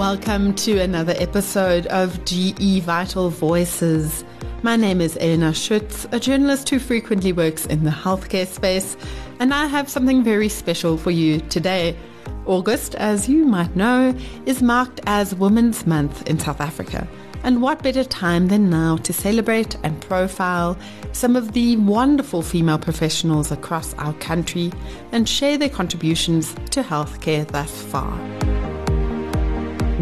Welcome to another episode of GE Vital Voices. My name is Elna Schutz, a journalist who frequently works in the healthcare space, and I have something very special for you today. August, as you might know, is marked as Women's Month in South Africa. And what better time than now to celebrate and profile some of the wonderful female professionals across our country and share their contributions to healthcare thus far.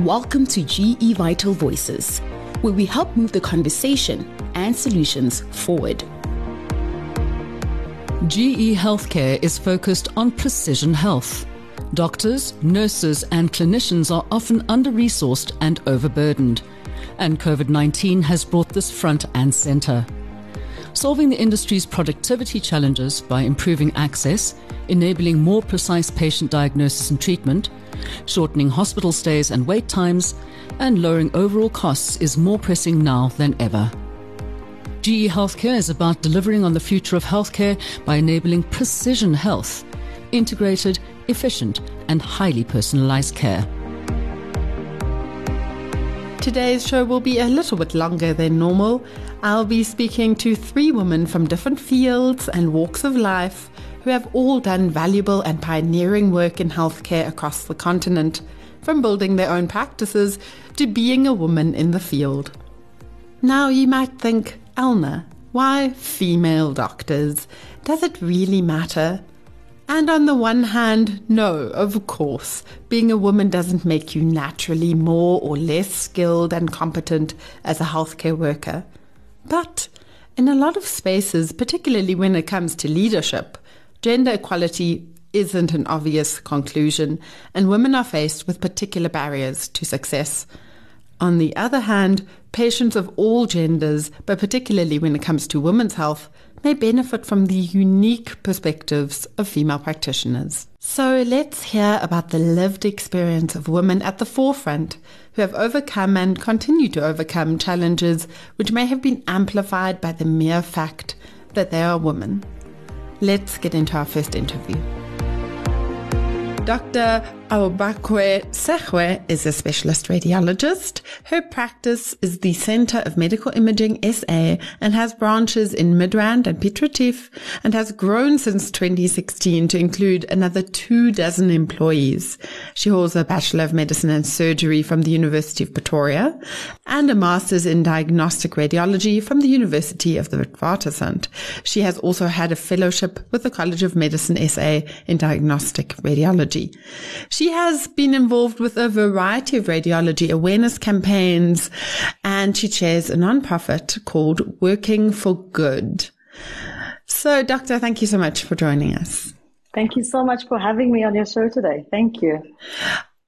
Welcome to GE Vital Voices, where we help move the conversation and solutions forward. GE Healthcare is focused on precision health. Doctors, nurses, and clinicians are often under resourced and overburdened, and COVID 19 has brought this front and center. Solving the industry's productivity challenges by improving access, enabling more precise patient diagnosis and treatment, shortening hospital stays and wait times, and lowering overall costs is more pressing now than ever. GE Healthcare is about delivering on the future of healthcare by enabling precision health, integrated, efficient, and highly personalized care. Today's show will be a little bit longer than normal. I'll be speaking to three women from different fields and walks of life who have all done valuable and pioneering work in healthcare across the continent, from building their own practices to being a woman in the field. Now you might think, Elna, why female doctors? Does it really matter? And on the one hand, no, of course, being a woman doesn't make you naturally more or less skilled and competent as a healthcare worker. But in a lot of spaces, particularly when it comes to leadership, gender equality isn't an obvious conclusion, and women are faced with particular barriers to success. On the other hand, patients of all genders, but particularly when it comes to women's health, may benefit from the unique perspectives of female practitioners. So let's hear about the lived experience of women at the forefront who have overcome and continue to overcome challenges which may have been amplified by the mere fact that they are women. Let's get into our first interview. Dr. Awubakwe Sehwe is a specialist radiologist. Her practice is the Center of Medical Imaging SA and has branches in Midrand and Retief and has grown since 2016 to include another two dozen employees. She holds a Bachelor of Medicine and Surgery from the University of Pretoria and a Master's in Diagnostic Radiology from the University of the Witwatersrand. She has also had a fellowship with the College of Medicine SA in Diagnostic Radiology. Has been involved with a variety of radiology awareness campaigns and she chairs a nonprofit called Working for Good. So, Doctor, thank you so much for joining us. Thank you so much for having me on your show today. Thank you.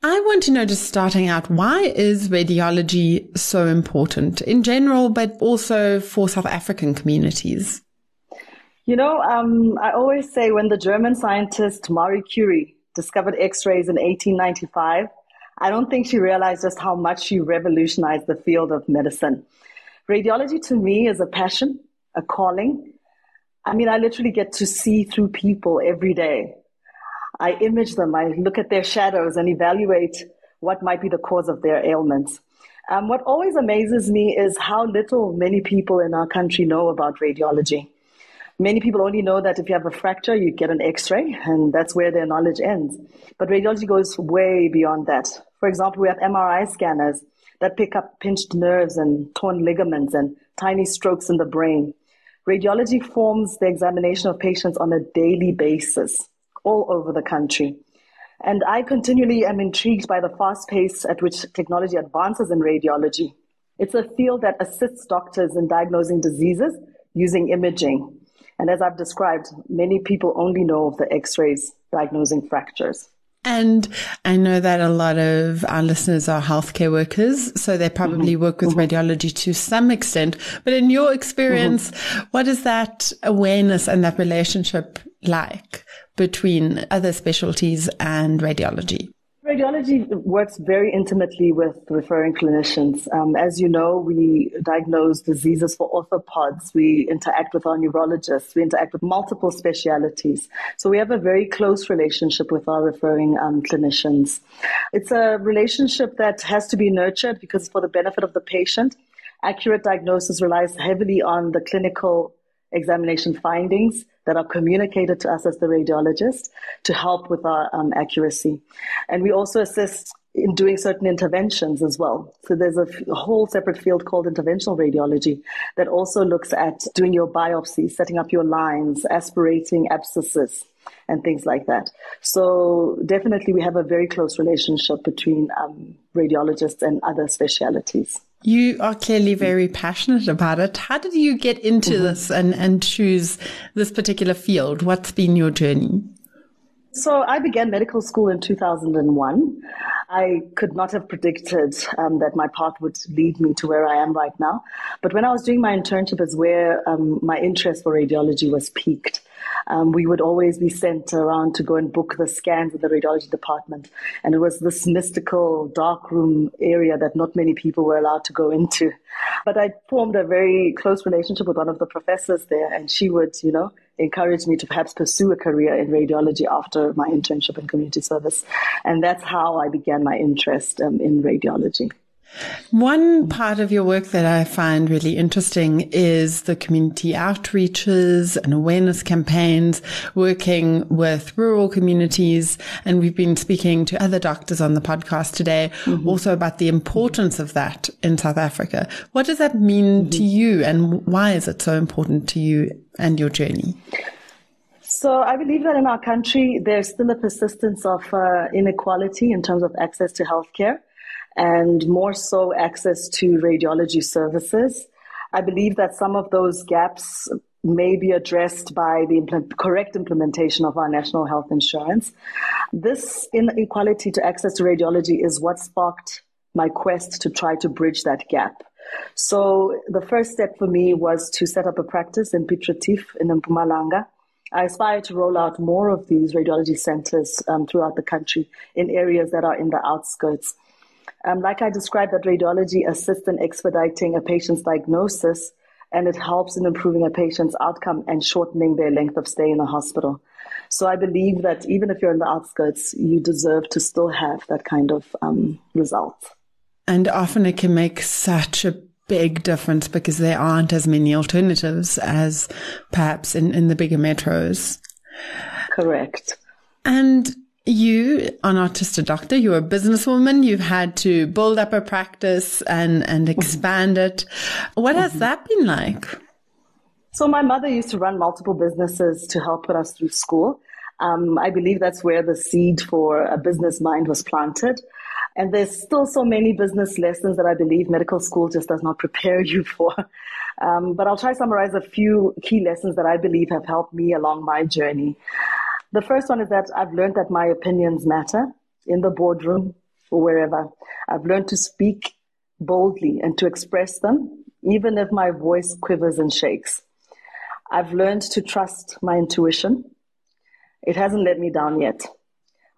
I want to know, just starting out, why is radiology so important in general, but also for South African communities? You know, um, I always say when the German scientist Marie Curie discovered X-rays in 1895, I don't think she realized just how much she revolutionized the field of medicine. Radiology to me is a passion, a calling. I mean, I literally get to see through people every day. I image them, I look at their shadows and evaluate what might be the cause of their ailments. Um, what always amazes me is how little many people in our country know about radiology. Many people only know that if you have a fracture, you get an x-ray and that's where their knowledge ends. But radiology goes way beyond that. For example, we have MRI scanners that pick up pinched nerves and torn ligaments and tiny strokes in the brain. Radiology forms the examination of patients on a daily basis all over the country. And I continually am intrigued by the fast pace at which technology advances in radiology. It's a field that assists doctors in diagnosing diseases using imaging. And as I've described, many people only know of the x rays diagnosing fractures. And I know that a lot of our listeners are healthcare workers, so they probably mm-hmm. work with mm-hmm. radiology to some extent. But in your experience, mm-hmm. what is that awareness and that relationship like between other specialties and radiology? Radiology works very intimately with referring clinicians. Um, as you know, we diagnose diseases for orthopods. We interact with our neurologists. We interact with multiple specialities. So we have a very close relationship with our referring um, clinicians. It's a relationship that has to be nurtured because for the benefit of the patient. Accurate diagnosis relies heavily on the clinical examination findings that are communicated to us as the radiologist to help with our um, accuracy. And we also assist in doing certain interventions as well. So there's a, f- a whole separate field called interventional radiology that also looks at doing your biopsy, setting up your lines, aspirating abscesses and things like that. So definitely we have a very close relationship between um, radiologists and other specialities. You are clearly very passionate about it. How did you get into mm-hmm. this and, and choose this particular field? What's been your journey? So I began medical school in 2001. I could not have predicted um, that my path would lead me to where I am right now. But when I was doing my internship is where um, my interest for radiology was peaked. um, we would always be sent around to go and book the scans in the radiology department. And it was this mystical dark room area that not many people were allowed to go into. But I formed a very close relationship with one of the professors there, and she would, you know, encourage me to perhaps pursue a career in radiology after my internship in community service. And that's how I began my interest um, in radiology. One part of your work that I find really interesting is the community outreaches and awareness campaigns, working with rural communities. And we've been speaking to other doctors on the podcast today mm-hmm. also about the importance of that in South Africa. What does that mean mm-hmm. to you and why is it so important to you and your journey? So I believe that in our country, there's still a persistence of uh, inequality in terms of access to healthcare and more so access to radiology services. I believe that some of those gaps may be addressed by the impl- correct implementation of our national health insurance. This inequality to access to radiology is what sparked my quest to try to bridge that gap. So the first step for me was to set up a practice in Piet Retief in Mpumalanga. I aspire to roll out more of these radiology centers um, throughout the country in areas that are in the outskirts. Um, like I described, that radiology assists in expediting a patient's diagnosis and it helps in improving a patient's outcome and shortening their length of stay in the hospital. So I believe that even if you're in the outskirts, you deserve to still have that kind of um, result. And often it can make such a big difference because there aren't as many alternatives as perhaps in, in the bigger metros. Correct. And you are not just a doctor, you're a businesswoman. You've had to build up a practice and, and expand it. What has that been like? So my mother used to run multiple businesses to help put us through school. Um, I believe that's where the seed for a business mind was planted. And there's still so many business lessons that I believe medical school just does not prepare you for. Um, but I'll try to summarize a few key lessons that I believe have helped me along my journey. The first one is that I've learned that my opinions matter in the boardroom or wherever. I've learned to speak boldly and to express them, even if my voice quivers and shakes. I've learned to trust my intuition. It hasn't let me down yet.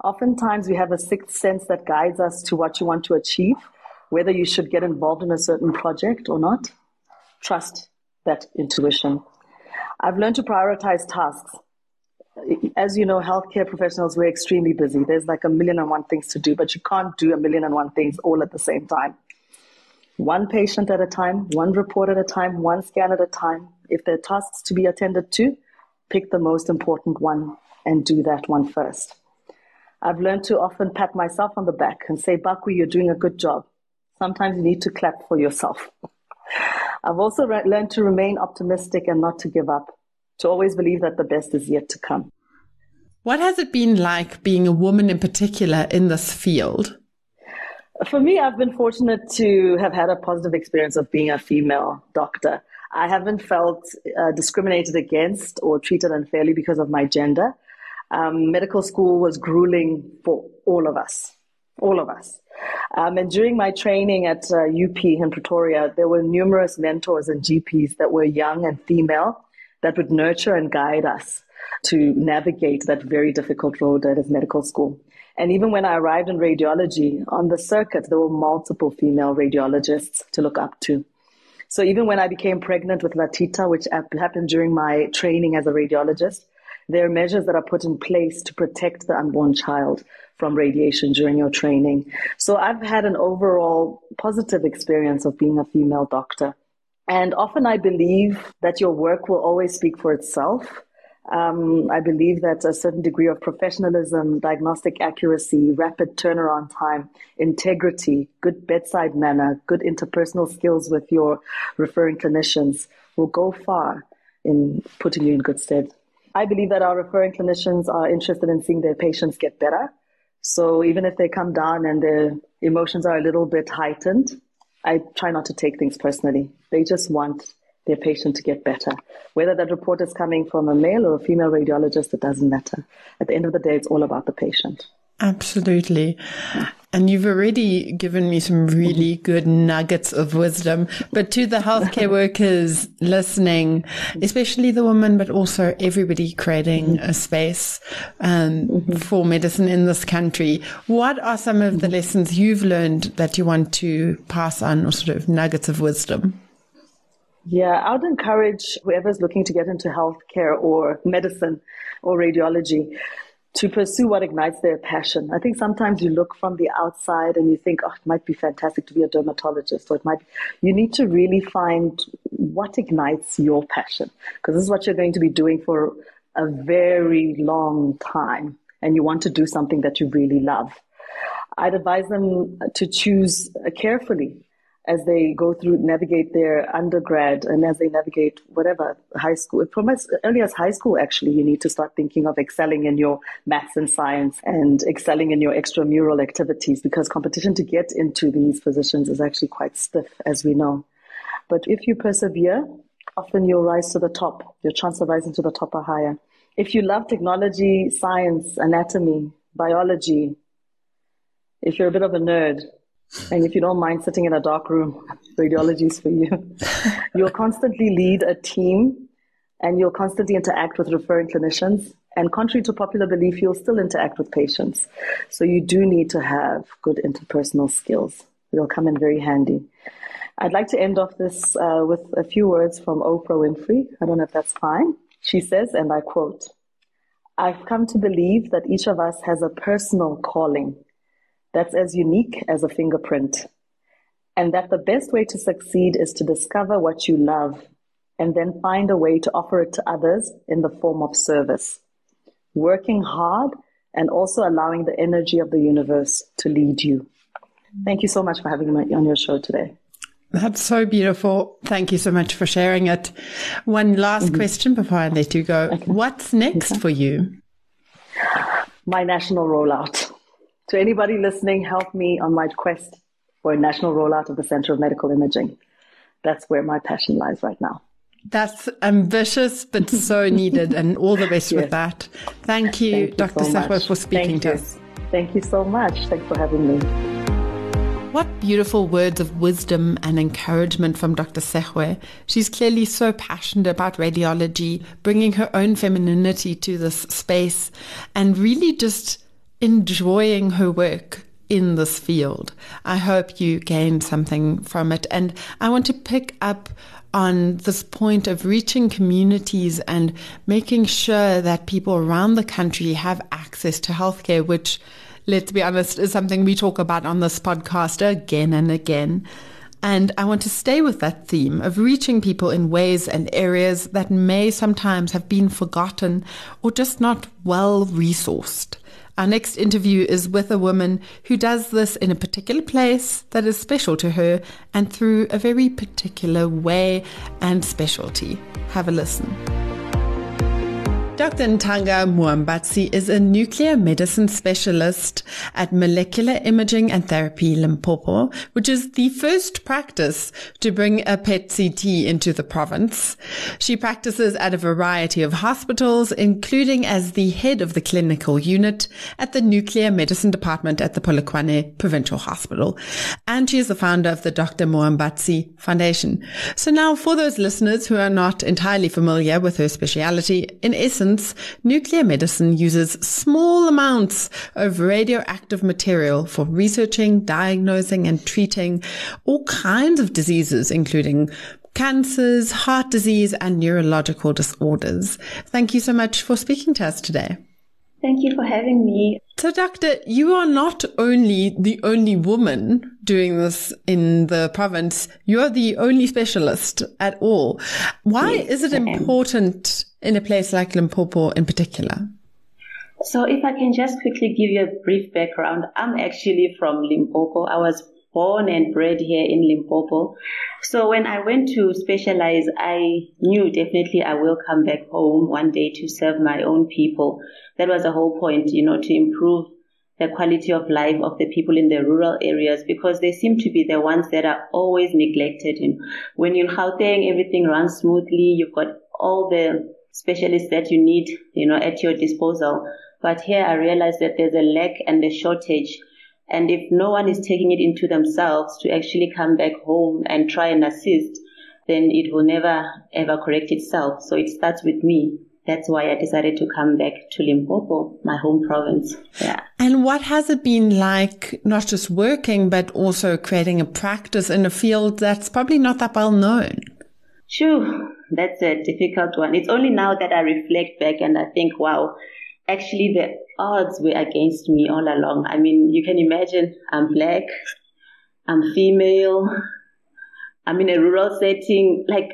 Oftentimes we have a sixth sense that guides us to what you want to achieve, whether you should get involved in a certain project or not. Trust that intuition. I've learned to prioritize tasks as you know, healthcare professionals, we're extremely busy. There's like a million and one things to do, but you can't do a million and one things all at the same time. One patient at a time, one report at a time, one scan at a time. If there are tasks to be attended to, pick the most important one and do that one first. I've learned to often pat myself on the back and say, Baku, you're doing a good job. Sometimes you need to clap for yourself. I've also re- learned to remain optimistic and not to give up to always believe that the best is yet to come. What has it been like being a woman in particular in this field? For me, I've been fortunate to have had a positive experience of being a female doctor. I haven't felt uh, discriminated against or treated unfairly because of my gender. Um, medical school was grueling for all of us, all of us. Um, and during my training at uh, UP in Pretoria, there were numerous mentors and GPs that were young and female that would nurture and guide us to navigate that very difficult road that is medical school. And even when I arrived in radiology on the circuit, there were multiple female radiologists to look up to. So even when I became pregnant with Latita, which happened during my training as a radiologist, there are measures that are put in place to protect the unborn child from radiation during your training. So I've had an overall positive experience of being a female doctor. And often I believe that your work will always speak for itself. Um, I believe that a certain degree of professionalism, diagnostic accuracy, rapid turnaround time, integrity, good bedside manner, good interpersonal skills with your referring clinicians will go far in putting you in good stead. I believe that our referring clinicians are interested in seeing their patients get better. So even if they come down and their emotions are a little bit heightened, I try not to take things personally. They just want their patient to get better. Whether that report is coming from a male or a female radiologist, it doesn't matter. At the end of the day, it's all about the patient. Absolutely. And you've already given me some really mm-hmm. good nuggets of wisdom. But to the healthcare workers listening, especially the women, but also everybody creating mm-hmm. a space um, mm-hmm. for medicine in this country, what are some of the lessons you've learned that you want to pass on, or sort of nuggets of wisdom? Yeah, I would encourage whoever's looking to get into healthcare or medicine or radiology to pursue what ignites their passion. I think sometimes you look from the outside and you think, oh, it might be fantastic to be a dermatologist, or it might, Be. you need to really find what ignites your passion, because this is what you're going to be doing for a very long time, and you want to do something that you really love. I'd advise them to choose carefully as they go through, navigate their undergrad and as they navigate whatever high school, from as early as high school, actually, you need to start thinking of excelling in your maths and science and excelling in your extramural activities because competition to get into these positions is actually quite stiff, as we know. But if you persevere, often you'll rise to the top. Your chance of rising to the top are higher. If you love technology, science, anatomy, biology, if you're a bit of a nerd, and if you don't mind sitting in a dark room, radiology is for you. you'll constantly lead a team and you'll constantly interact with referring clinicians. And contrary to popular belief, you'll still interact with patients. So you do need to have good interpersonal skills. They'll come in very handy. I'd like to end off this uh, with a few words from Oprah Winfrey. I don't know if that's fine. She says, and I quote, I've come to believe that each of us has a personal calling that's as unique as a fingerprint. And that the best way to succeed is to discover what you love and then find a way to offer it to others in the form of service. Working hard and also allowing the energy of the universe to lead you. Thank you so much for having me on your show today. That's so beautiful. Thank you so much for sharing it. One last mm-hmm. question before I let you go. Okay. What's next okay. for you? My national rollout. To anybody listening, help me on my quest for a national rollout of the Center of Medical Imaging. That's where my passion lies right now. That's ambitious, but so needed, and all the best yes. with that. Thank you, Thank Dr. So Sehwe, for speaking Thank to you. us. Thank you so much. Thanks for having me. What beautiful words of wisdom and encouragement from Dr. Sehwe. She's clearly so passionate about radiology, bringing her own femininity to this space, and really just enjoying her work in this field. I hope you gained something from it. And I want to pick up on this point of reaching communities and making sure that people around the country have access to healthcare, which, let's be honest, is something we talk about on this podcast again and again. And I want to stay with that theme of reaching people in ways and areas that may sometimes have been forgotten or just not well resourced. Our next interview is with a woman who does this in a particular place that is special to her and through a very particular way and specialty. Have a listen. Dr. Ntanga Muambatsi is a nuclear medicine specialist at Molecular Imaging and Therapy Limpopo, which is the first practice to bring a PET CT into the province. She practices at a variety of hospitals, including as the head of the clinical unit at the Nuclear Medicine Department at the Polokwane Provincial Hospital. And she is the founder of the Dr. Muambatsi Foundation. So now for those listeners who are not entirely familiar with her speciality, in essence, instance, nuclear medicine uses small amounts of radioactive material for researching, diagnosing, and treating all kinds of diseases, including cancers, heart disease, and neurological disorders. Thank you so much for speaking to us today. Thank you for having me. So, Doctor, you are not only the only woman doing this in the province, you're the only specialist at all. Why yes, is it important in a place like Limpopo in particular? So, if I can just quickly give you a brief background, I'm actually from Limpopo. I was born and bred here in Limpopo. So when I went to specialize, I knew definitely I will come back home one day to serve my own people. That was the whole point, you know, to improve the quality of life of the people in the rural areas because they seem to be the ones that are always neglected. And when you're in Gauteng, everything runs smoothly. You've got all the specialists that you need, you know, at your disposal. But here I realized that there's a lack and a shortage and if no one is taking it into themselves to actually come back home and try and assist, then it will never ever correct itself. So it starts with me. That's why I decided to come back to Limpopo, my home province. Yeah. And what has it been like, not just working, but also creating a practice in a field that's probably not that well known? Sure. That's a difficult one. It's only now that I reflect back and I think, wow, actually the odds were against me all along. I mean, you can imagine I'm black, I'm female, I'm in a rural setting, like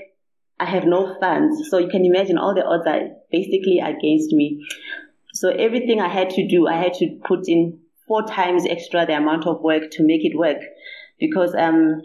I have no funds. So you can imagine all the odds are basically against me. So everything I had to do, I had to put in four times extra the amount of work to make it work because um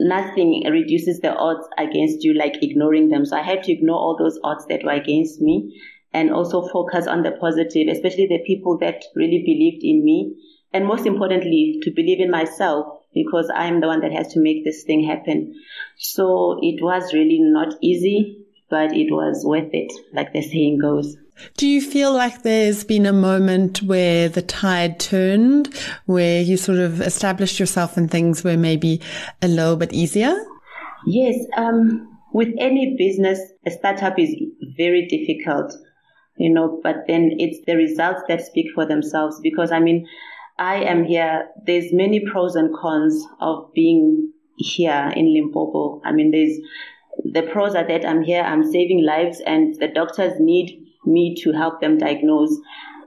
nothing reduces the odds against you like ignoring them. So I had to ignore all those odds that were against me and also focus on the positive, especially the people that really believed in me. And most importantly, to believe in myself because I'm the one that has to make this thing happen. So it was really not easy, but it was worth it, like the saying goes. Do you feel like there's been a moment where the tide turned, where you sort of established yourself and things were maybe a little bit easier? Yes. Um, with any business, a startup is very difficult you know, but then it's the results that speak for themselves because I mean, I am here. There's many pros and cons of being here in Limpopo. I mean, there's the pros are that I'm here, I'm saving lives and the doctors need me to help them diagnose.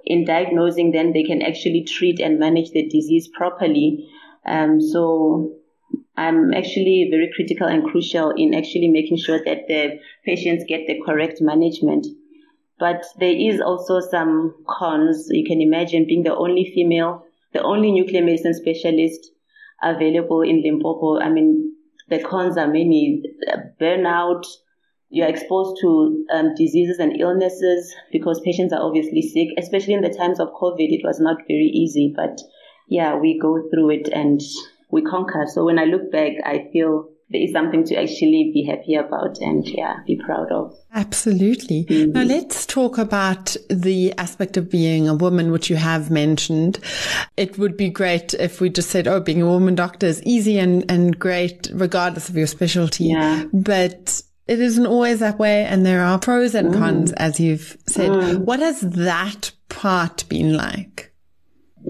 In diagnosing, then they can actually treat and manage the disease properly. Um, so I'm actually very critical and crucial in actually making sure that the patients get the correct management. But there is also some cons. You can imagine being the only female, the only nuclear medicine specialist available in Limpopo. I mean, the cons are many. Burnout, you're exposed to um, diseases and illnesses because patients are obviously sick, especially in the times of COVID. It was not very easy, but yeah, we go through it and we conquer. So when I look back, I feel there is something to actually be happy about and yeah, be proud of. Absolutely. Mm-hmm. Now let's talk about the aspect of being a woman, which you have mentioned. It would be great if we just said, oh, being a woman doctor is easy and, and great regardless of your specialty. Yeah. But it isn't always that way. And there are pros and cons, mm. as you've said. Mm. What has that part been like?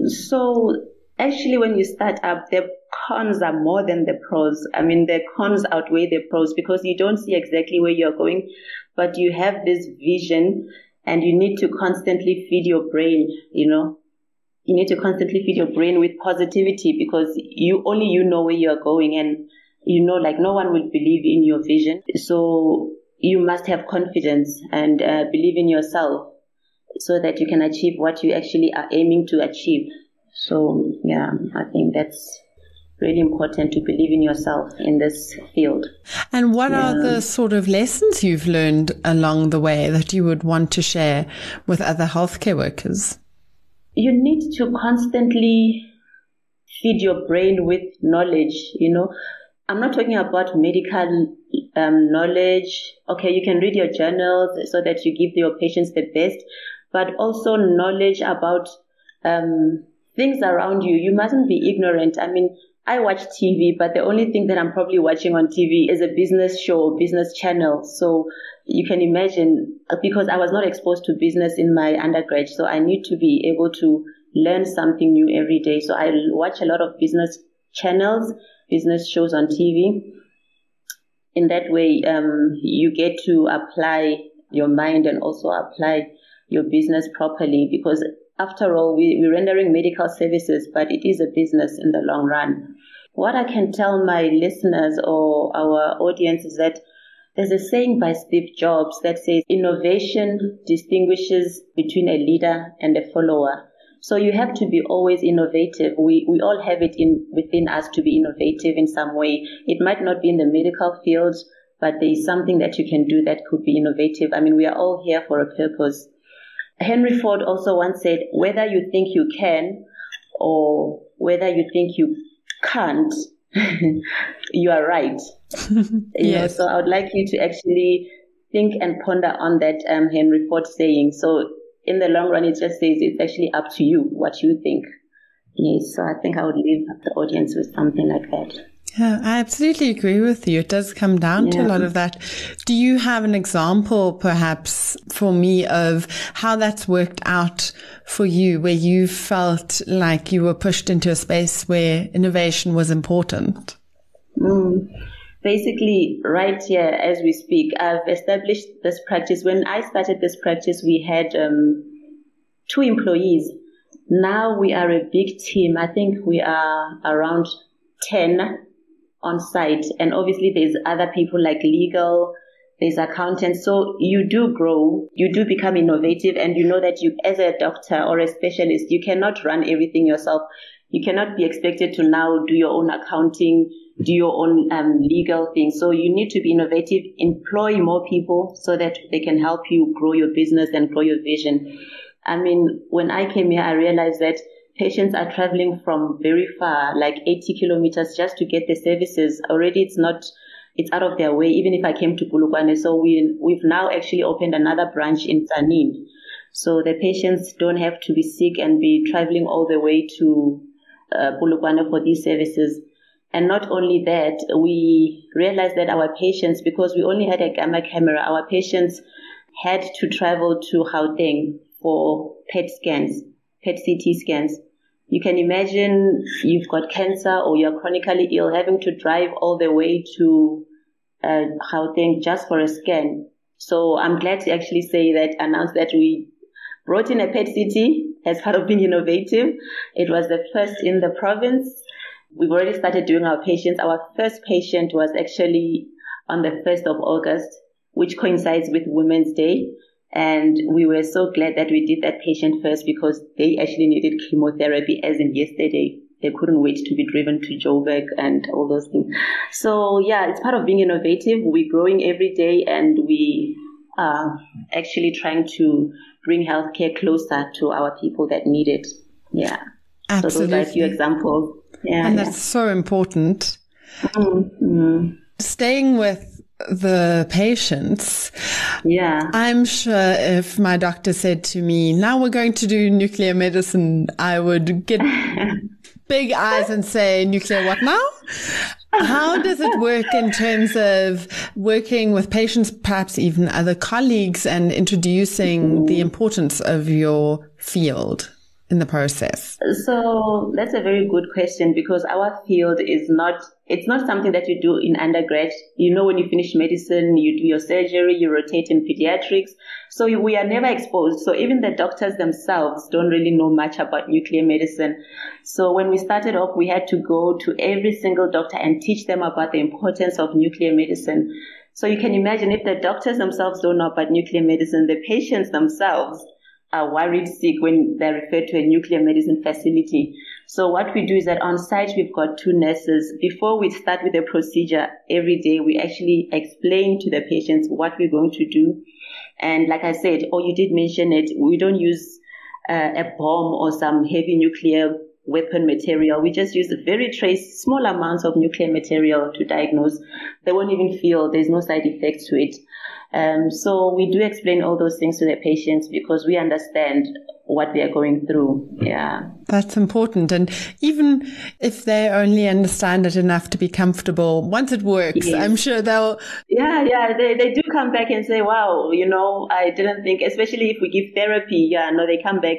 So actually, when you start up, the cons are more than the pros. I mean, the cons outweigh the pros because you don't see exactly where you're going, but you have this vision and you need to constantly feed your brain, you know. You need to constantly feed your brain with positivity because you only you know where you're going and you know like no one will believe in your vision. So you must have confidence and uh, believe in yourself so that you can achieve what you actually are aiming to achieve. So yeah, I think that's really important to believe in yourself in this field. And what yeah. are the sort of lessons you've learned along the way that you would want to share with other healthcare workers? You need to constantly feed your brain with knowledge, you know. I'm not talking about medical um, knowledge. Okay, you can read your journals so that you give your patients the best, but also knowledge about um, things around you. You mustn't be ignorant. I mean, I watch TV, but the only thing that I'm probably watching on TV is a business show, business channel. So you can imagine uh, because I was not exposed to business in my undergrad, so I need to be able to learn something new every day. So I watch a lot of business channels, business shows on TV. In that way, um, you get to apply your mind and also apply your business properly because after all, we, we're rendering medical services, but it is a business in the long run. What I can tell my listeners or our audience is that there's a saying by Steve Jobs that says innovation distinguishes between a leader and a follower. So you have to be always innovative. We, we all have it in within us to be innovative in some way. It might not be in the medical field, but there is something that you can do that could be innovative. I mean, we are all here for a purpose. Henry Ford also once said, whether you think you can or whether you think you can't, you are right. yes. Know, so I would like you to actually think and ponder on that um, Henry Ford saying. So in the long run, it just says it's actually up to you what you think. Yes, so I think I would leave the audience with something like that. Yeah, I absolutely agree with you. It does come down yeah. to a lot of that. Do you have an example, perhaps, for me of how that's worked out for you, where you felt like you were pushed into a space where innovation was important? Mm. Basically, right here as we speak, I've established this practice. When I started this practice, we had um, two employees. Now we are a big team. I think we are around 10 on site. And obviously there's other people like legal, there's accountants. So you do grow, you do become innovative and you know that you, as a doctor or a specialist, you cannot run everything yourself. You cannot be expected to now do your own accounting, do your own um, legal things. So you need to be innovative, employ more people so that they can help you grow your business and grow your vision. I mean, when I came here, I realized that patients are traveling from very far, like 80 kilometers just to get the services. Already it's not, it's out of their way, even if I came to Polokwane. So we, we've now actually opened another branch in Tzaneen. So the patients don't have to be sick and be traveling all the way to uh, for these services. And not only that, we realized that our patients, because we only had a gamma camera, our patients had to travel to Gauteng for PET scans PET CT scans. You can imagine you've got cancer or you're chronically ill, having to drive all the way to uh, Gauteng just for a scan. So I'm glad to actually say that, announce that we brought in a PET CT as part of being innovative. It was the first in the province. We've already started doing our patients. Our first patient was actually on the 1st of August, which coincides with Women's Day. And we were so glad that we did that patient first because they actually needed chemotherapy as in yesterday. They couldn't wait to be driven to Joburg and all those things. So yeah, it's part of being innovative. We're growing every day and we are actually trying to bring healthcare closer to our people that need it. Yeah. Absolutely. So those are a few examples. Yeah. And that's yeah. so important. Mm-hmm. Staying with the patients. Yeah. I'm sure if my doctor said to me, now we're going to do nuclear medicine, I would get big eyes and say, nuclear what now? How does it work in terms of working with patients, perhaps even other colleagues and introducing the mm-hmm. importance of your field? In the process? So that's a very good question because our field is not, it's not something that you do in undergrad. You know, when you finish medicine, you do your surgery, you rotate in pediatrics. So we are never exposed. So even the doctors themselves don't really know much about nuclear medicine. So when we started off, we had to go to every single doctor and teach them about the importance of nuclear medicine. So you can imagine if the doctors themselves don't know about nuclear medicine, the patients themselves are worried sick when they're referred to a nuclear medicine facility. So what we do is that on site we've got two nurses. Before we start with the procedure every day, we actually explain to the patients what we're going to do. And like I said, or oh, you did mention it, we don't use uh, a bomb or some heavy nuclear weapon material. We just use very trace, small amounts of nuclear material to diagnose. They won't even feel there's no side effects to it. Um, so we do explain all those things to the patients because we understand what they are going through. Yeah. That's important. And even if they only understand it enough to be comfortable, once it works, yes. I'm sure they'll. Yeah, yeah. They, they do come back and say, wow, you know, I didn't think, especially if we give therapy. Yeah, no, they come back.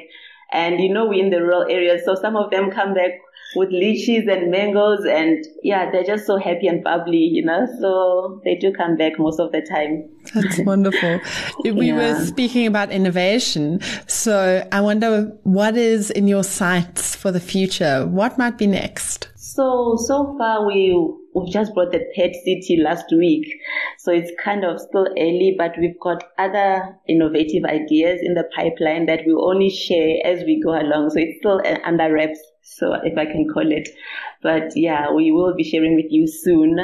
And, you know, we're in the rural areas. So some of them come back with lychees and mangoes and yeah, they're just so happy and bubbly, you know. So they do come back most of the time. That's wonderful. we yeah. were speaking about innovation. So I wonder what is in your sights for the future? What might be next? So, so far we, we've just brought the PET CT last week. So it's kind of still early, but we've got other innovative ideas in the pipeline that we'll only share as we go along. So it's still uh, under wraps so if I can call it. But yeah, we will be sharing with you soon.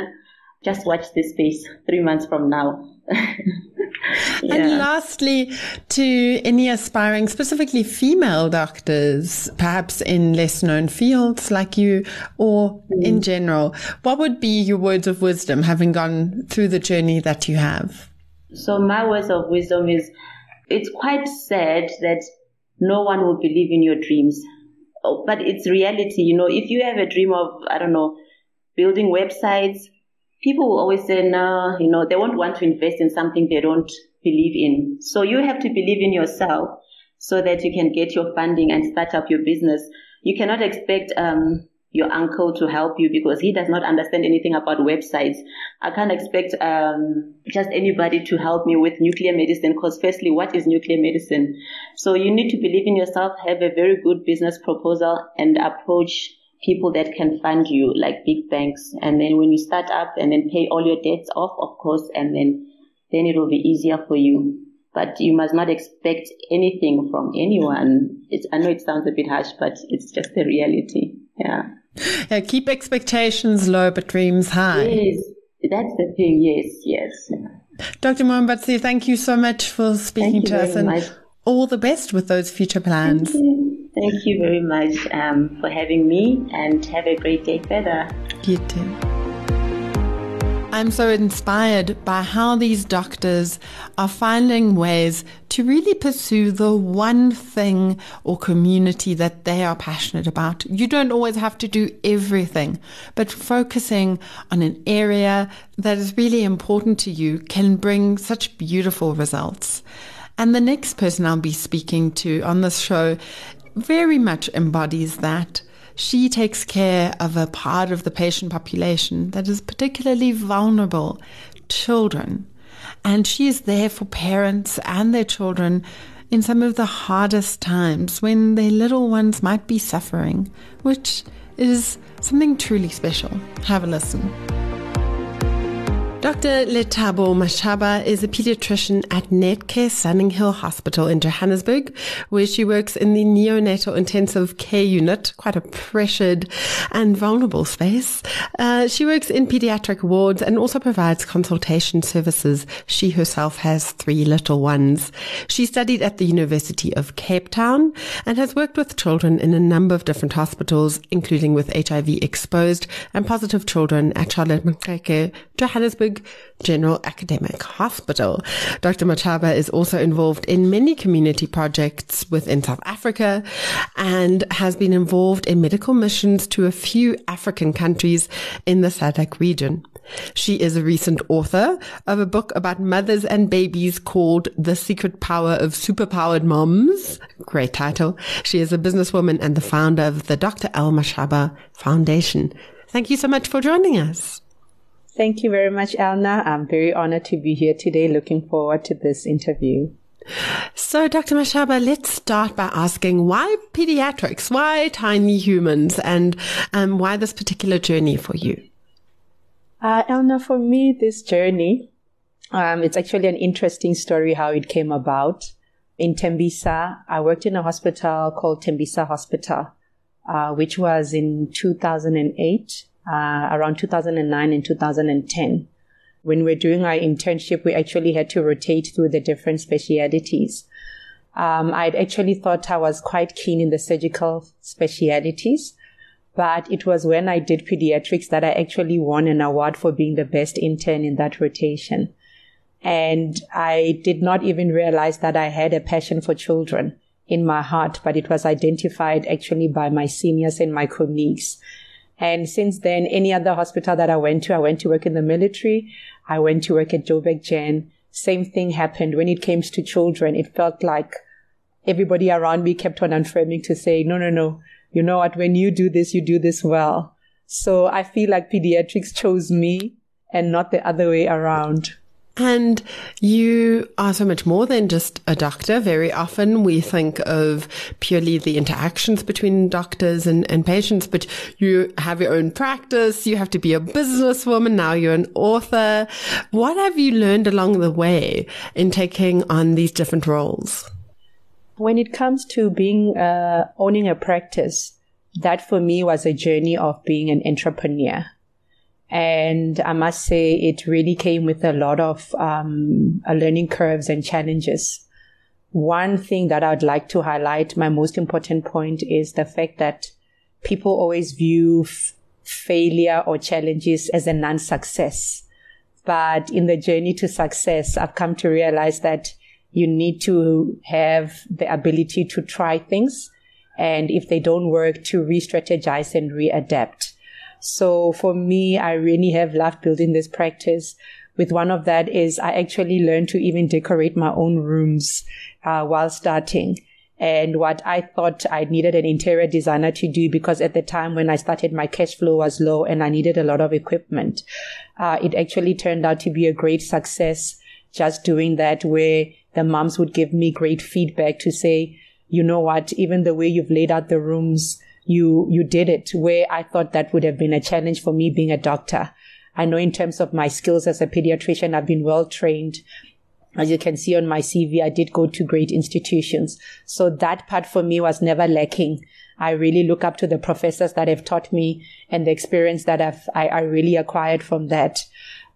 Just watch this space three months from now. yeah. And lastly, to any aspiring, specifically female doctors, perhaps in less known fields like you or mm. in general, what would be your words of wisdom having gone through the journey that you have? So my words of wisdom is it's quite sad that no one will believe in your dreams Oh, but it's reality. You know, if you have a dream of, I don't know, building websites, people will always say, no, you know, they won't want to invest in something they don't believe in. So you have to believe in yourself so that you can get your funding and start up your business. You cannot expect, um, your uncle to help you because he does not understand anything about websites. I can't expect um, just anybody to help me with nuclear medicine because firstly, what is nuclear medicine? So you need to believe in yourself, have a very good business proposal and approach people that can fund you like big banks. And then when you start up and then pay all your debts off, of course, and then, then it will be easier for you. But you must not expect anything from anyone. It's, I know it sounds a bit harsh, but it's just the reality. Yeah. Yeah, keep expectations low but dreams high. Yes, that's the thing. Yes, yes. Dr. Mohambatsi, thank you so much for speaking to us and much. all the best with those future plans. Thank you, very much um, for having me and have a great day further. You too. I'm so inspired by how these doctors are finding ways to really pursue the one thing or community that they are passionate about. You don't always have to do everything, but focusing on an area that is really important to you can bring such beautiful results. And the next person I'll be speaking to on this show very much embodies that she takes care of a part of the patient population that is particularly vulnerable, children. And she is there for parents and their children in some of the hardest times when their little ones might be suffering, which is something truly special. Have a listen. Dr. Letabo Mashaba is a pediatrician at Netcare Sunninghill Hospital in Johannesburg, where she works in the neonatal intensive care unit, quite a pressured and vulnerable space. Uh, she works in pediatric wards and also provides consultation services. She herself has three little ones. She studied at the University of Cape Town and has worked with children in a number of different hospitals, including with HIV exposed and positive children at Charlotte Maxeke, Johannesburg General Academic Hospital. Dr. Mashaba is also involved in many community projects within South Africa and has been involved in medical missions to a few African countries in the SADC region. She is a recent author of a book about mothers and babies called The Secret Power of Superpowered Moms. Great title. She is a businesswoman and the founder of the Dr. L. Mashaba Foundation. Thank you so much for joining us. Thank you very much, Elna. I'm very honored to be here today. Looking forward to this interview. So, Dr. Mashaba, let's start by asking why pediatrics? Why tiny humans? And um, why this particular journey for you? Uh, Elna, for me, this journey, um, it's actually an interesting story how it came about. In Tembisa, I worked in a hospital called Tembisa Hospital, uh, which was in 2008 uh, around 2009 and 2010. When we we're doing our internship, we actually had to rotate through the different specialities. Um, I'd actually thought I was quite keen in the surgical specialities, but it was when I did pediatrics that I actually won an award for being the best intern in that rotation. And I did not even realize that I had a passion for children in my heart, but it was identified actually by my seniors and my colleagues. And since then, any other hospital that I went to, I went to work in the military. I went to work at Joburg Gen. Same thing happened when it came to children. It felt like everybody around me kept on affirming to say, no, no, no. You know what? When you do this, you do this well. So I feel like pediatrics chose me and not the other way around. And you are so much more than just a doctor. Very often we think of purely the interactions between doctors and, and patients, but you have your own practice. You have to be a businesswoman. Now you're an author. What have you learned along the way in taking on these different roles? When it comes to being, uh, owning a practice, that for me was a journey of being an entrepreneur. And I must say it really came with a lot of um, learning curves and challenges. One thing that I'd like to highlight, my most important point is the fact that people always view f- failure or challenges as a non-success. But in the journey to success, I've come to realize that you need to have the ability to try things. And if they don't work, to re-strategize and readapt. So for me, I really have loved building this practice. With one of that is I actually learned to even decorate my own rooms uh, while starting. And what I thought I needed an interior designer to do because at the time when I started, my cash flow was low and I needed a lot of equipment. Uh, it actually turned out to be a great success just doing that where the moms would give me great feedback to say, you know what, even the way you've laid out the rooms, you, you did it where I thought that would have been a challenge for me being a doctor. I know in terms of my skills as a pediatrician, I've been well trained. As you can see on my CV, I did go to great institutions. So that part for me was never lacking. I really look up to the professors that have taught me and the experience that I've, I, I really acquired from that.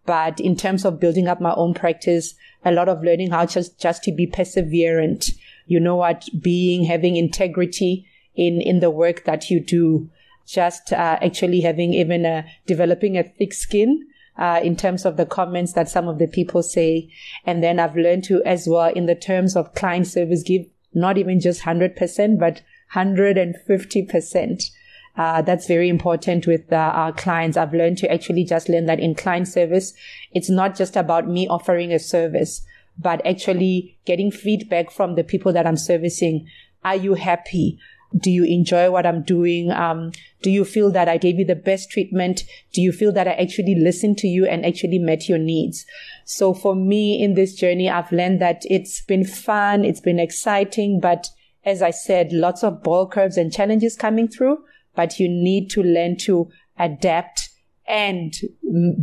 But in terms of building up my own practice, a lot of learning how just, just to be perseverant. You know what? Being, having integrity in, in the work that you do. Just uh, actually having even a, developing a thick skin uh, in terms of the comments that some of the people say. And then I've learned to as well in the terms of client service give not even just 100%, but 150%. Uh, that's very important with uh, our clients. I've learned to actually just learn that in client service, it's not just about me offering a service, but actually getting feedback from the people that I'm servicing. Are you happy? Do you enjoy what I'm doing? Um, do you feel that I gave you the best treatment? Do you feel that I actually listened to you and actually met your needs? So for me in this journey, I've learned that it's been fun. It's been exciting, but as I said, lots of ball curves and challenges coming through, but you need to learn to adapt and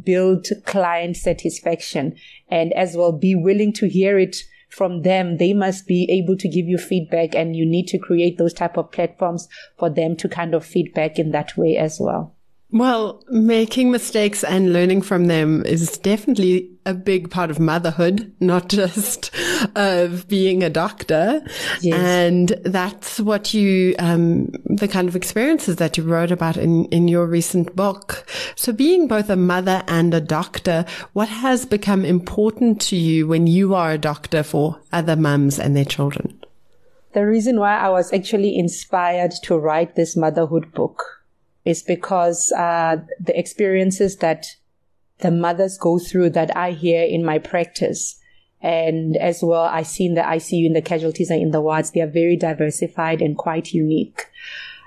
build client satisfaction and as well be willing to hear it from them, they must be able to give you feedback and you need to create those type of platforms for them to kind of feedback in that way as well. Well, making mistakes and learning from them is definitely a big part of motherhood, not just of being a doctor. Yes. And that's what you, um, the kind of experiences that you wrote about in, in your recent book. So being both a mother and a doctor, what has become important to you when you are a doctor for other mums and their children? The reason why I was actually inspired to write this motherhood book is because uh, the experiences that the mothers go through that I hear in my practice, and as well, I see in the ICU, in the casualties and in the wards, they are very diversified and quite unique.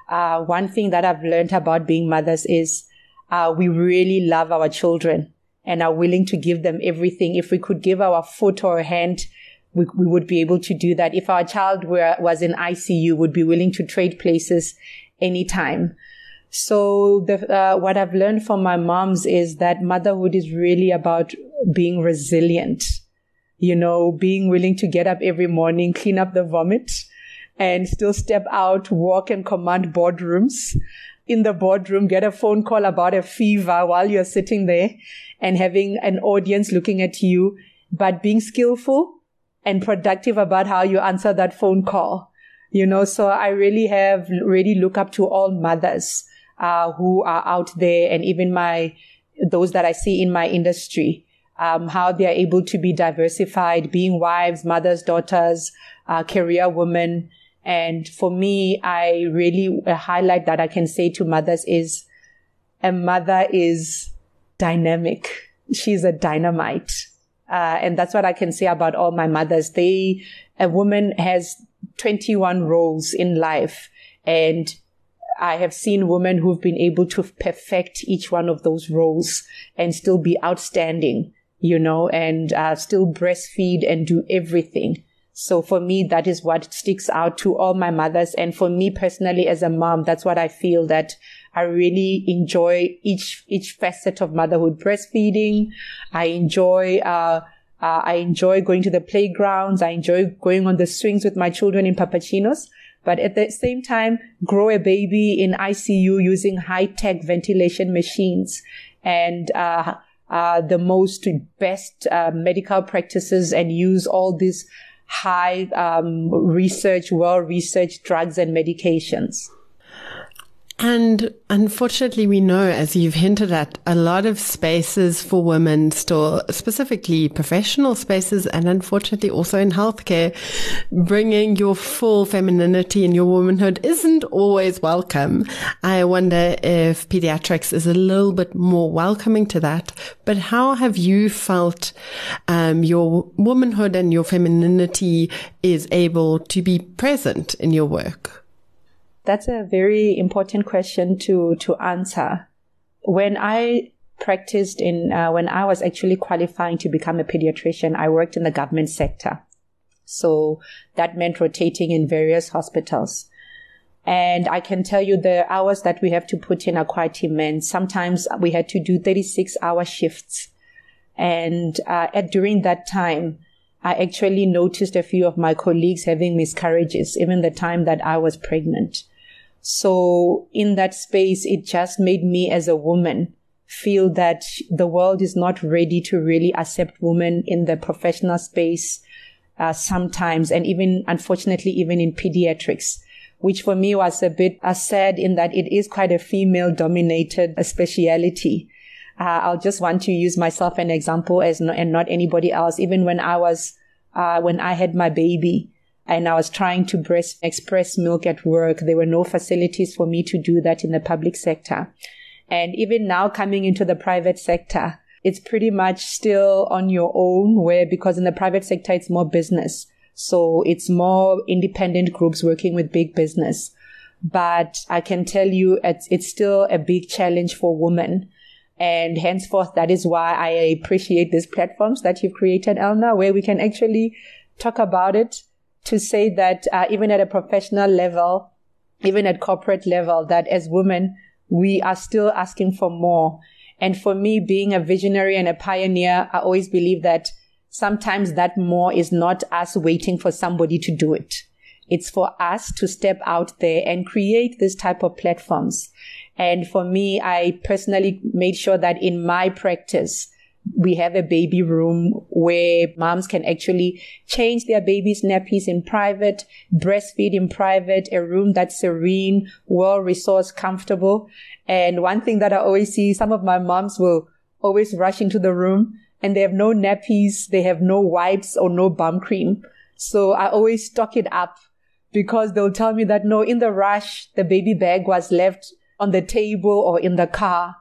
Uh, one thing that I've learned about being mothers is uh, we really love our children and are willing to give them everything. If we could give our foot or hand, we, we would be able to do that. If our child were, was in ICU, would be willing to trade places anytime. So the, uh, what I've learned from my moms is that motherhood is really about being resilient. You know, being willing to get up every morning, clean up the vomit and still step out, walk and command boardrooms. In the boardroom, get a phone call about a fever while you're sitting there and having an audience looking at you, but being skillful and productive about how you answer that phone call. You know, so I really have really look up to all mothers, uh, who are out there and even my, those that I see in my industry, um, how they are able to be diversified, being wives, mothers, daughters, uh, career women. And for me, I really a highlight that I can say to mothers is a mother is dynamic. She's a dynamite. Uh, and that's what I can say about all my mothers. They, a woman has 21 roles in life and I have seen women who've been able to perfect each one of those roles and still be outstanding, you know, and uh, still breastfeed and do everything. So for me, that is what sticks out to all my mothers. And for me personally, as a mom, that's what I feel that I really enjoy each, each facet of motherhood. Breastfeeding. I enjoy, uh, uh, I enjoy going to the playgrounds. I enjoy going on the swings with my children in babyccinos. But at the same time, grow a baby in ICU using high tech ventilation machines and, uh, uh, the most best uh, medical practices and use all these high um, research, well researched drugs and medications. And unfortunately, we know, as you've hinted at, a lot of spaces for women still, specifically professional spaces, and unfortunately also in healthcare, bringing your full femininity and your womanhood isn't always welcome. I wonder if pediatrics is a little bit more welcoming to that. But how have you felt um, your womanhood and your femininity is able to be present in your work? That's a very important question to, to answer. When I practiced in, uh, when I was actually qualifying to become a pediatrician, I worked in the government sector. So that meant rotating in various hospitals. And I can tell you the hours that we have to put in are quite immense. Sometimes we had to do 36 hour shifts. And uh, at, during that time, I actually noticed a few of my colleagues having miscarriages, even the time that I was pregnant. So in that space, it just made me as a woman feel that the world is not ready to really accept women in the professional space uh, sometimes, and even unfortunately, even in pediatrics, which for me was a bit uh, sad in that it is quite a female dominated speciality. Uh, I'll just want to use myself an example as no, and not anybody else. Even when I was, uh, when I had my baby, and I was trying to breast express milk at work. There were no facilities for me to do that in the public sector. And even now coming into the private sector, it's pretty much still on your own where, because in the private sector, it's more business. So it's more independent groups working with big business. But I can tell you it's, it's still a big challenge for women. And henceforth, that is why I appreciate these platforms that you've created, Elna, where we can actually talk about it to say that uh, even at a professional level, even at corporate level, that as women, we are still asking for more. And for me, being a visionary and a pioneer, I always believe that sometimes that more is not us waiting for somebody to do it. It's for us to step out there and create this type of platforms. And for me, I personally made sure that in my practice, we have a baby room where moms can actually change their baby's nappies in private, breastfeed in private, a room that's serene, well resourced, comfortable. And one thing that I always see, some of my moms will always rush into the room and they have no nappies, they have no wipes or no bum cream. So I always stock it up because they'll tell me that no, in the rush, the baby bag was left on the table or in the car.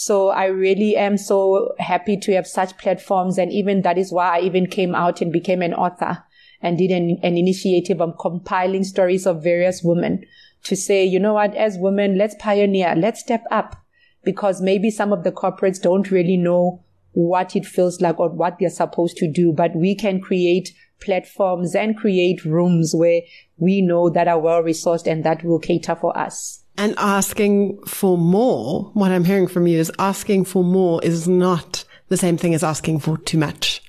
So I really am so happy to have such platforms. And even that is why I even came out and became an author and did an, an initiative of compiling stories of various women to say, you know what, as women, let's pioneer, let's step up because maybe some of the corporates don't really know what it feels like or what they're supposed to do, but we can create platforms and create rooms where we know that are well resourced and that will cater for us. And asking for more, what I'm hearing from you is asking for more is not the same thing as asking for too much.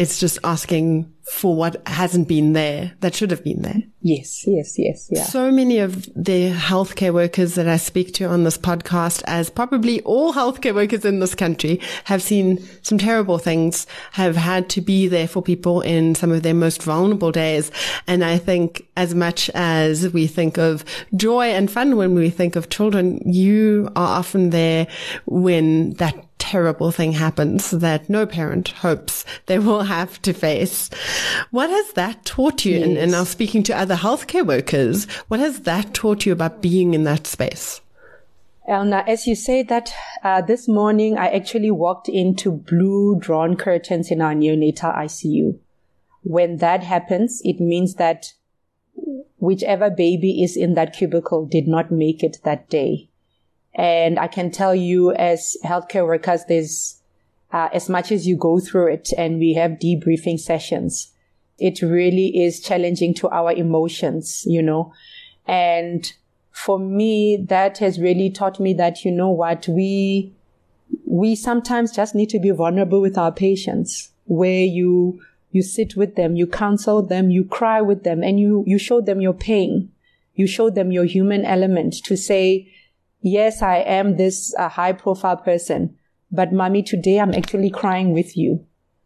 It's just asking for what hasn't been there that should have been there. Yes, yes, yes, yeah. So many of the healthcare workers that I speak to on this podcast, as probably all healthcare workers in this country, have seen some terrible things, have had to be there for people in some of their most vulnerable days. And I think as much as we think of joy and fun when we think of children, you are often there when that terrible thing happens that no parent hopes they will have to face. What has that taught you? Yes. And, and now speaking to other healthcare workers, what has that taught you about being in that space? Elna, as you say that, uh, this morning I actually walked into blue drawn curtains in our neonatal ICU. When that happens, it means that whichever baby is in that cubicle did not make it that day. And I can tell you as healthcare workers, there's, uh, as much as you go through it and we have debriefing sessions, it really is challenging to our emotions, you know, and for me, that has really taught me that, you know what, we, we sometimes just need to be vulnerable with our patients where you, you sit with them, you counsel them, you cry with them and you, you show them your pain. You show them your human element to say, yes, I am this uh, high profile person, but mommy, today I'm actually crying with you,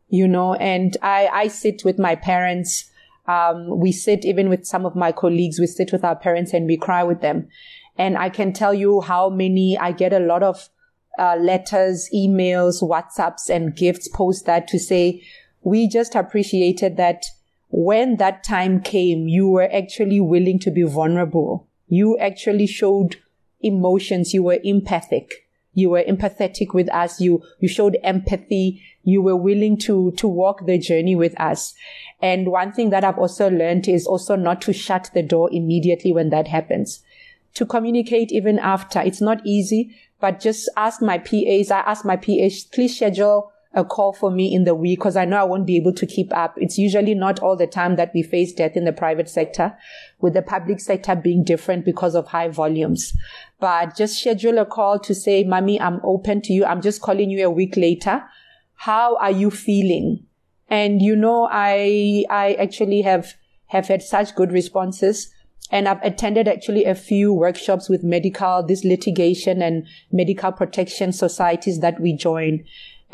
you know, and I, I sit with my parents. Um, we sit even with some of my colleagues. We sit with our parents and we cry with them. And I can tell you how many I get a lot of uh, letters, emails, WhatsApps and gifts post that to say, we just appreciated that when that time came, you were actually willing to be vulnerable. You actually showed emotions. You were empathic. You were empathetic with us. You, you showed empathy. You were willing to, to walk the journey with us. And one thing that I've also learned is also not to shut the door immediately when that happens. To communicate even after. It's not easy, but just ask my PAs. I ask my PAs, please schedule a call for me in the week because I know I won't be able to keep up. It's usually not all the time that we face death in the private sector, with the public sector being different because of high volumes. But just schedule a call to say, Mommy, I'm open to you. I'm just calling you a week later. How are you feeling? And you know, I, I actually have, have had such good responses. And I've attended actually a few workshops with medical, this litigation and medical protection societies that we join.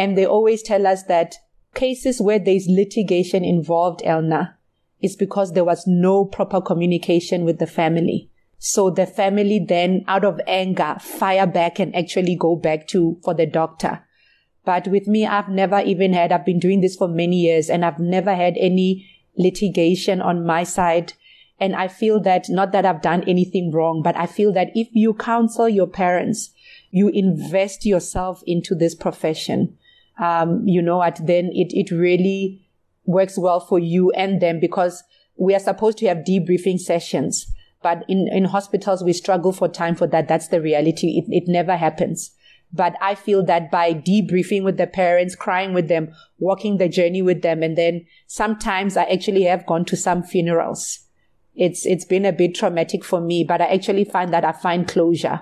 And they always tell us that cases where there's litigation involved, Elna, is because there was no proper communication with the family. So the family then, out of anger, fire back and actually go back to, for the doctor. But with me, I've never even had, I've been doing this for many years and I've never had any litigation on my side. And I feel that not that I've done anything wrong, but I feel that if you counsel your parents, you invest yourself into this profession um, you know what, then it, it really works well for you and them because we are supposed to have debriefing sessions. But in, in hospitals, we struggle for time for that. That's the reality. It, it never happens. But I feel that by debriefing with the parents, crying with them, walking the journey with them, and then sometimes I actually have gone to some funerals. It's, it's been a bit traumatic for me, but I actually find that I find closure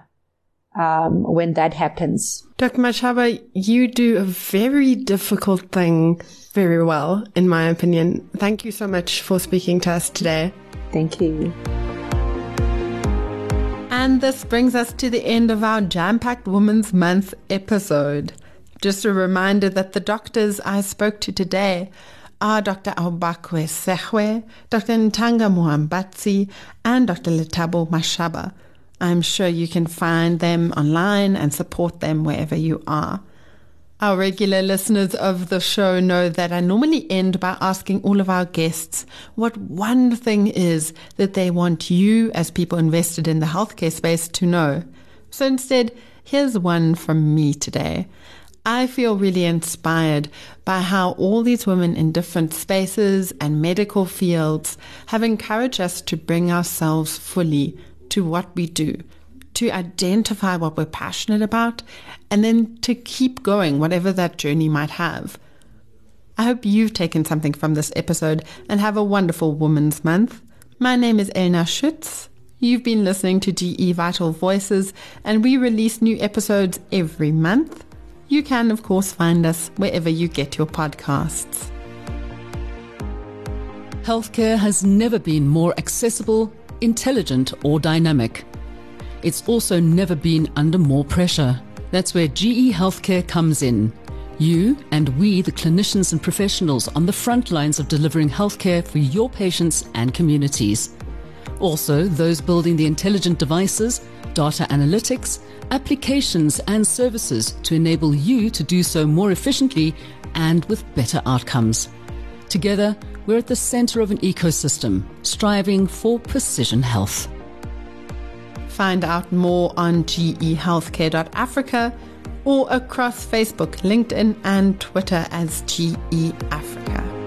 um, when that happens. Dr. Mashaba, you do a very difficult thing very well, in my opinion. Thank you so much for speaking to us today. Thank you. And this brings us to the end of our Jam Packed Women's Month episode. Just a reminder that the doctors I spoke to today are Dr. Aubakwe Sehwe, Dr. Ntanga Muhambatsi, and Dr. Lethabo Mashaba. I'm sure you can find them online and support them wherever you are. Our regular listeners of the show know that I normally end by asking all of our guests what one thing is that they want you, as people invested in the healthcare space, to know. So instead, here's one from me today. I feel really inspired by how all these women in different spaces and medical fields have encouraged us to bring ourselves fully to what we do, to identify what we're passionate about, and then to keep going, whatever that journey might have. I hope you've taken something from this episode and have a wonderful Women's Month. My name is Elna Schutz. You've been listening to GE Vital Voices, and we release new episodes every month. You can, of course, find us wherever you get your podcasts. healthcare has never been more accessible, intelligent, or dynamic. It's also never been under more pressure. That's where GE Healthcare comes in. You and we, the clinicians and professionals on the front lines of delivering healthcare for your patients and communities. Also, those building the intelligent devices, data analytics, applications, and services to enable you to do so more efficiently and with better outcomes. Together, we're at the center of an ecosystem, striving for precision health. Find out more on gehealthcare.africa or across Facebook, LinkedIn, and Twitter as GE Africa.